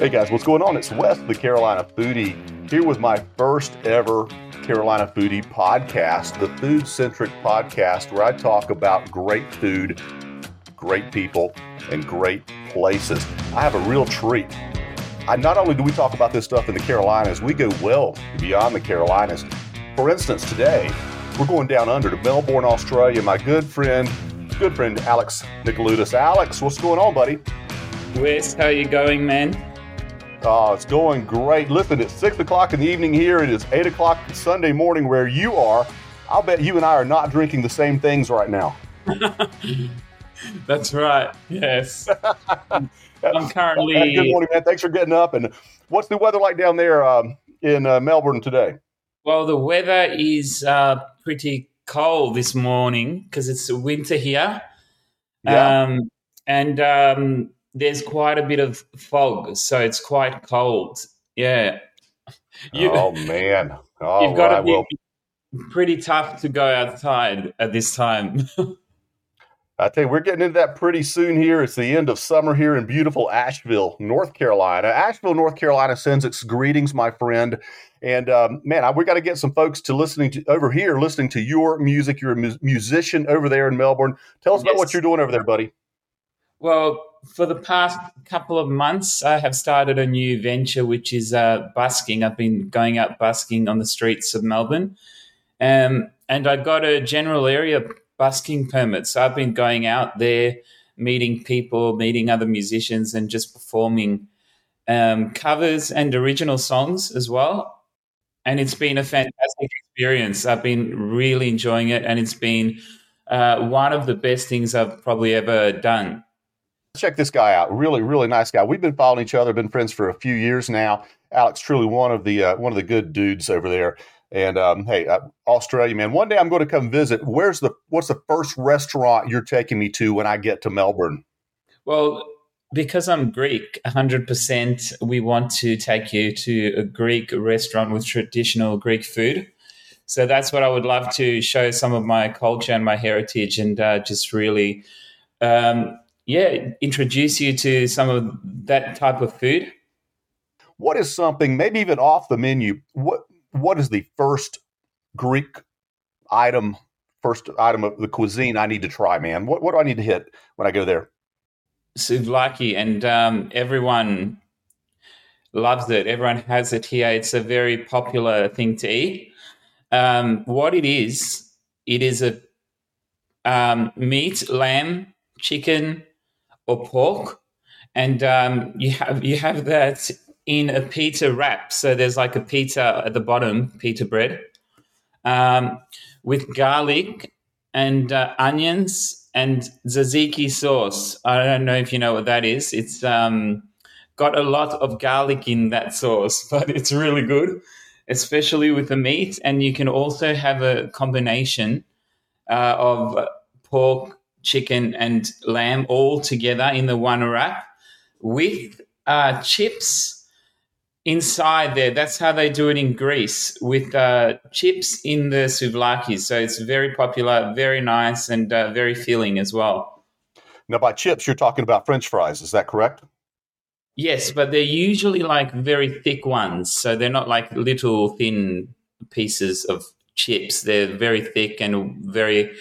Hey guys, what's going on? It's Wes, the Carolina Foodie, here with my first ever Carolina Foodie podcast, the food centric podcast where I talk about great food, great people, and great places. I have a real treat. I, not only do we talk about this stuff in the Carolinas, we go well beyond the Carolinas. For instance, today we're going down under to Melbourne, Australia. My good friend, good friend Alex Nicolaudis. Alex, what's going on, buddy? Wes, how you going, man? Oh, it's going great. Listen, it's six o'clock in the evening here. It is eight o'clock Sunday morning where you are. I'll bet you and I are not drinking the same things right now. That's right. Yes. I'm currently. Good morning, man. Thanks for getting up. And what's the weather like down there um, in uh, Melbourne today? Well, the weather is uh, pretty cold this morning because it's winter here. Yeah. Um, and um, there's quite a bit of fog, so it's quite cold. Yeah. You, oh man! Oh, you've got to be pretty tough to go outside at this time. I tell you, we're getting into that pretty soon here. It's the end of summer here in beautiful Asheville, North Carolina. Asheville, North Carolina sends its greetings, my friend. And um, man, I, we got to get some folks to listening to over here, listening to your music. You're a mu- musician over there in Melbourne. Tell us yes. about what you're doing over there, buddy. Well, for the past couple of months, I have started a new venture, which is uh, busking. I've been going out busking on the streets of Melbourne. Um, and I got a general area busking permit. So I've been going out there, meeting people, meeting other musicians, and just performing um, covers and original songs as well. And it's been a fantastic experience. I've been really enjoying it. And it's been uh, one of the best things I've probably ever done check this guy out. Really, really nice guy. We've been following each other, been friends for a few years now. Alex, truly one of the uh, one of the good dudes over there. And um, hey, uh, Australia, man. One day I'm going to come visit. Where's the what's the first restaurant you're taking me to when I get to Melbourne? Well, because I'm Greek, 100%, we want to take you to a Greek restaurant with traditional Greek food. So that's what I would love to show some of my culture and my heritage and uh, just really um, yeah, introduce you to some of that type of food. What is something, maybe even off the menu? What what is the first Greek item, first item of the cuisine I need to try, man? What what do I need to hit when I go there? Souvlaki, and um, everyone loves it. Everyone has it here. It's a very popular thing to eat. Um, what it is, it is a um, meat, lamb, chicken, or pork, and um, you have you have that in a pita wrap. So there's like a pita at the bottom, pita bread, um, with garlic and uh, onions and tzatziki sauce. I don't know if you know what that is. It's um, got a lot of garlic in that sauce, but it's really good, especially with the meat. And you can also have a combination uh, of pork chicken and lamb all together in the one wrap with uh, chips inside there. That's how they do it in Greece with uh, chips in the souvlaki. So it's very popular, very nice, and uh, very filling as well. Now, by chips, you're talking about French fries. Is that correct? Yes, but they're usually like very thick ones. So they're not like little thin pieces of chips. They're very thick and very,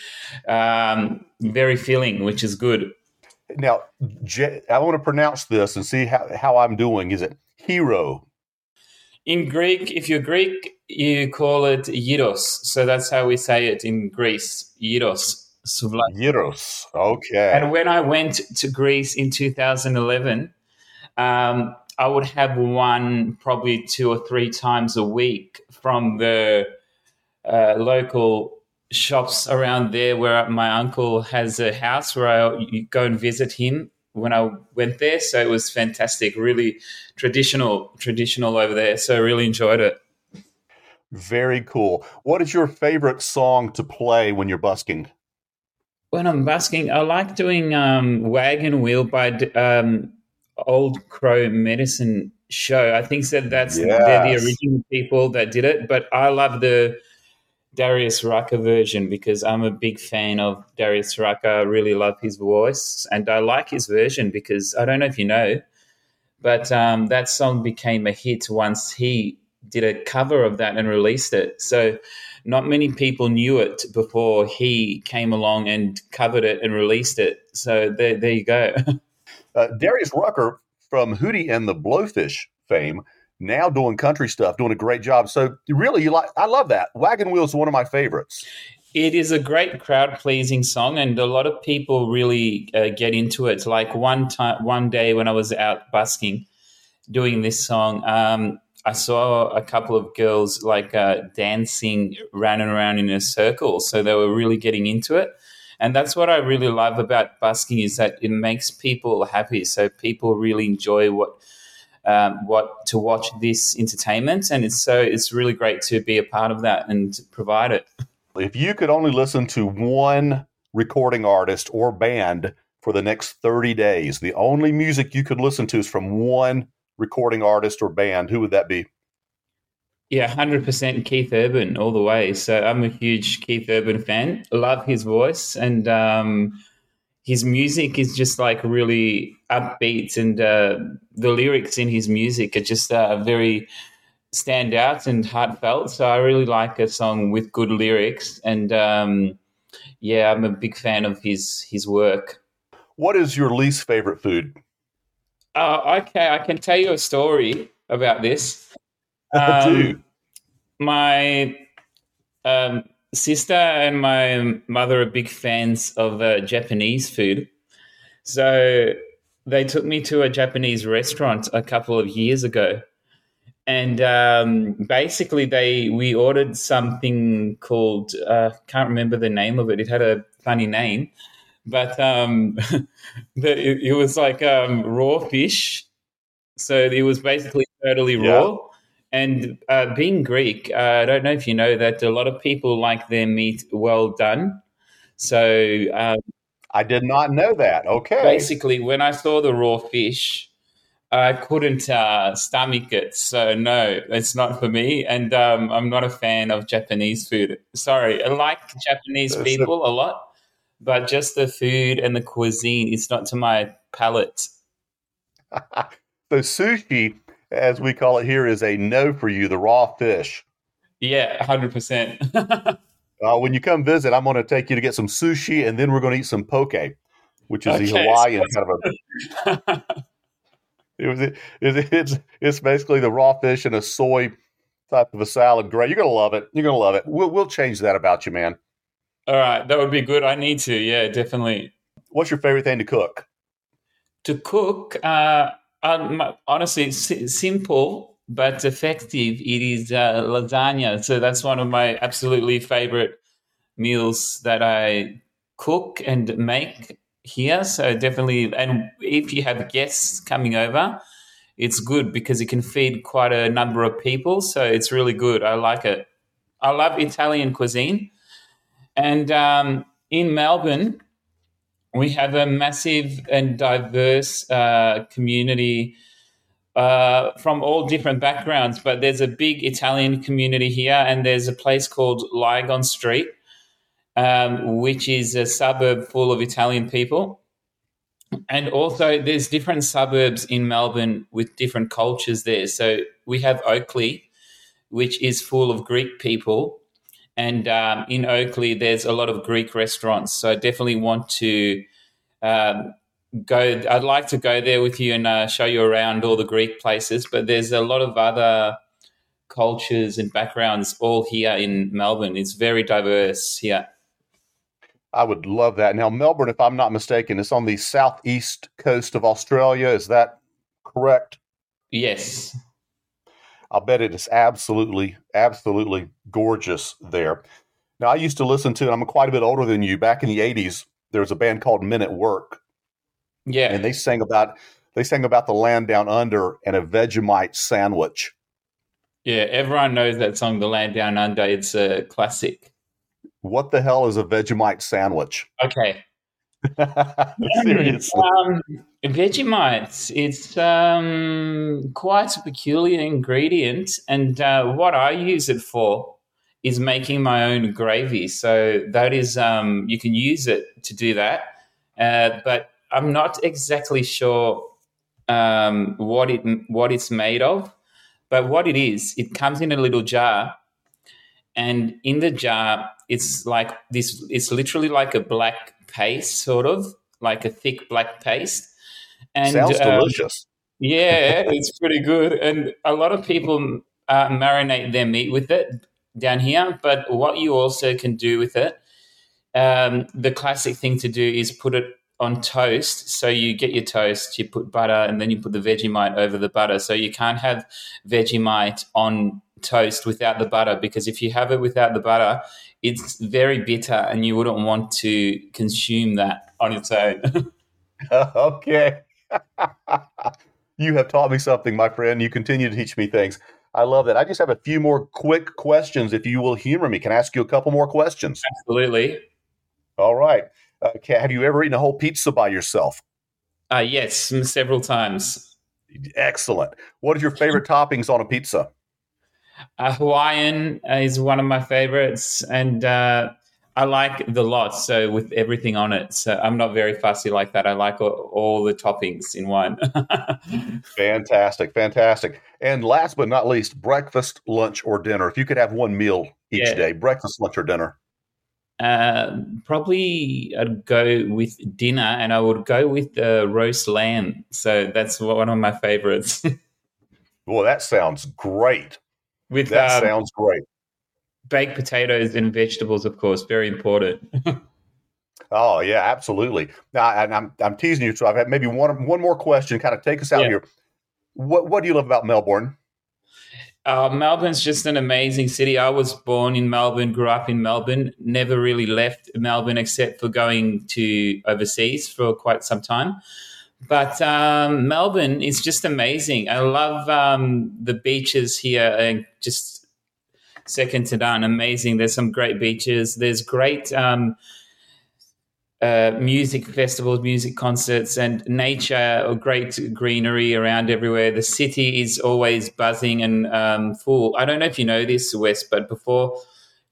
um, very filling, which is good. Now, I want to pronounce this and see how, how I'm doing. Is it hero? In Greek, if you're Greek, you call it gyros. So that's how we say it in Greece, gyros. Gyros. Okay. And when I went to Greece in 2011, um, I would have one probably two or three times a week from the uh, local shops around there where my uncle has a house where I go and visit him when I went there. So it was fantastic, really traditional, traditional over there. So I really enjoyed it. Very cool. What is your favorite song to play when you're busking? When I'm busking, I like doing um, Wagon Wheel by um, Old Crow Medicine Show. I think that that's yes. they're the original people that did it, but I love the Darius Rucker version because I'm a big fan of Darius Rucker. I really love his voice, and I like his version because I don't know if you know, but um, that song became a hit once he did a cover of that and released it. So not many people knew it before he came along and covered it and released it. So there, there you go. uh, Darius Rucker from Hootie and the Blowfish fame, now doing country stuff, doing a great job. So really, you like? I love that. Wagon Wheel is one of my favorites. It is a great crowd pleasing song, and a lot of people really uh, get into it. Like one time, one day when I was out busking, doing this song, um, I saw a couple of girls like uh, dancing, running around in a circle. So they were really getting into it. And that's what I really love about busking is that it makes people happy. So people really enjoy what um, what to watch this entertainment, and it's so it's really great to be a part of that and provide it if you could only listen to one recording artist or band for the next 30 days, the only music you could listen to is from one recording artist or band, who would that be? Yeah, 100% Keith Urban all the way. So I'm a huge Keith Urban fan. Love his voice and um, his music is just like really upbeat and uh, the lyrics in his music are just uh, very stand out and heartfelt. So I really like a song with good lyrics, and um, yeah, I'm a big fan of his his work. What is your least favorite food? Uh, okay, I can tell you a story about this. Um, my um, sister and my mother are big fans of uh, Japanese food, so they took me to a Japanese restaurant a couple of years ago and um, basically they we ordered something called uh, can't remember the name of it. It had a funny name, but um, the, it, it, was like um, raw fish. So it was basically totally yeah. raw. And uh, being Greek, uh, I don't know if you know that a lot of people like their meat well done. So um, I did not know that. Okay. Basically, when I saw the raw fish, I couldn't uh, stomach it, so no, it's not for me. And um, I'm not a fan of Japanese food. Sorry, I like Japanese people a lot, but just the food and the cuisine is not to my palate. so sushi, as we call it here, is a no for you. The raw fish. Yeah, hundred percent. Uh, when you come visit, I'm going to take you to get some sushi, and then we're going to eat some poke, which is okay, the Hawaiian kind of a. It was it, it's it's basically the raw fish and a soy type of a salad. Great, you're gonna love it. You're gonna love it. We'll we'll change that about you, man. All right, that would be good. I need to. Yeah, definitely. What's your favorite thing to cook? To cook, uh, um, honestly, simple but effective. It is uh, lasagna. So that's one of my absolutely favorite meals that I cook and make here. So definitely, and if you have guests coming over, it's good because it can feed quite a number of people. So it's really good. I like it. I love Italian cuisine. And um, in Melbourne, we have a massive and diverse uh, community uh, from all different backgrounds. But there's a big Italian community here, and there's a place called Lygon Street um, which is a suburb full of Italian people. And also, there's different suburbs in Melbourne with different cultures there. So we have Oakleigh, which is full of Greek people. And um, in Oakleigh, there's a lot of Greek restaurants. So I definitely want to um, go. I'd like to go there with you and uh, show you around all the Greek places. But there's a lot of other cultures and backgrounds all here in Melbourne. It's very diverse here. I would love that. Now, Melbourne, if I'm not mistaken, is on the southeast coast of Australia. Is that correct? Yes. I'll bet it is absolutely, absolutely gorgeous there. Now, I used to listen to, and I'm quite a bit older than you. Back in the 80s, there was a band called Men at Work. Yeah. And they sang about they sang about the land down under and a Vegemite sandwich. Yeah, everyone knows that song, The Land Down Under. It's a classic. What the hell is a Vegemite sandwich? Okay. Seriously. Um, Vegemite, it's um, quite a peculiar ingredient. And uh, what I use it for is making my own gravy. So that is, um, you can use it to do that. Uh, but I'm not exactly sure um, what it what it's made of, but what it is, it comes in a little jar, and in the jar, it's like this. It's literally like a black paste, sort of like a thick black paste. And sounds um, delicious. Yeah, it's pretty good, and a lot of people uh, marinate their meat with it down here. But what you also can do with it, um, the classic thing to do is put it on toast. So you get your toast, you put butter, and then you put the Vegemite over the butter. So you can't have Vegemite on toast without the butter because if you have it without the butter, it's very bitter and you wouldn't want to consume that on its own. okay. you have taught me something, my friend. You continue to teach me things. I love that. I just have a few more quick questions if you will humor me. Can I ask you a couple more questions? Absolutely. All right. Uh, have you ever eaten a whole pizza by yourself? Uh, yes, several times. Excellent. What are your favorite toppings on a pizza? Uh, Hawaiian is one of my favorites, and uh, I like the lot. So with everything on it, so I'm not very fussy like that. I like all, all the toppings in one. fantastic, fantastic. And last but not least, breakfast, lunch, or dinner. If you could have one meal each yeah. day, breakfast, lunch, or dinner. Uh, probably I'd go with dinner, and I would go with the roast lamb. So that's one of my favorites. well, that sounds great. With that um, sounds great. Baked potatoes and vegetables, of course, very important. oh yeah, absolutely. Now, and I'm I'm teasing you, so I've had maybe one one more question. Kind of take us out yeah. here. What what do you love about Melbourne? Uh, Melbourne's just an amazing city. I was born in Melbourne, grew up in Melbourne, never really left Melbourne except for going to overseas for quite some time. But um, Melbourne is just amazing. I love um, the beaches here, and just second to none. Amazing. There's some great beaches. There's great um, uh, music festivals, music concerts, and nature, or great greenery around everywhere. The city is always buzzing and um, full. I don't know if you know this, Wes, but before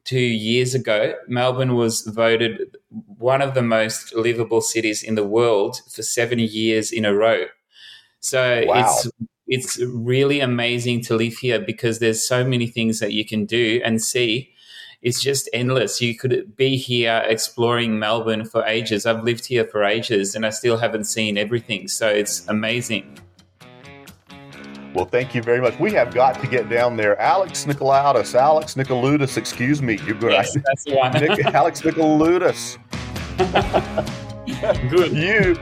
two years ago, Melbourne was voted one of the most livable cities in the world for 70 years in a row. So wow. it's it's really amazing to live here because there's so many things that you can do and see it's just endless. You could be here exploring Melbourne for ages. I've lived here for ages and I still haven't seen everything. So it's amazing. Well, thank you very much. We have got to get down there. Alex Nicolaudis, Alex Nicolaudis, excuse me. You're good. Yes, that's the one. Nick, Alex Nicolaudis. good. You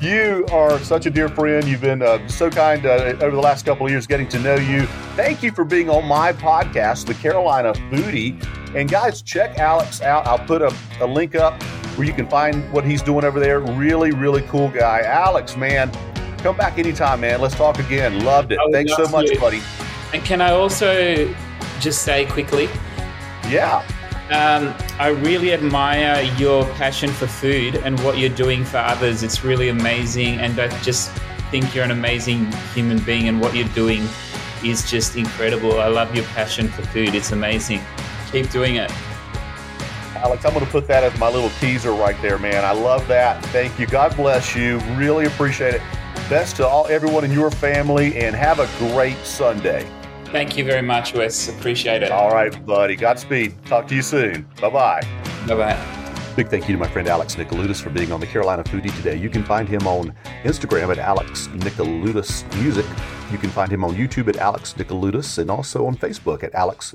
you are such a dear friend. You've been uh, so kind uh, over the last couple of years getting to know you. Thank you for being on my podcast, The Carolina Foodie. And guys, check Alex out. I'll put a, a link up where you can find what he's doing over there. Really, really cool guy. Alex, man, come back anytime, man. Let's talk again. Loved it. Thanks so much, you. buddy. And can I also just say quickly? Yeah. Um, I really admire your passion for food and what you're doing for others. It's really amazing. And I just think you're an amazing human being, and what you're doing is just incredible. I love your passion for food. It's amazing. Keep doing it. Alex, I'm going to put that as my little teaser right there, man. I love that. Thank you. God bless you. Really appreciate it. Best to all everyone in your family, and have a great Sunday. Thank you very much, Wes. Appreciate it. All right, buddy. Godspeed. Talk to you soon. Bye bye. Bye bye. Big thank you to my friend Alex Nicolaudis for being on the Carolina Foodie today. You can find him on Instagram at Alex Music. You can find him on YouTube at Alex and also on Facebook at Alex.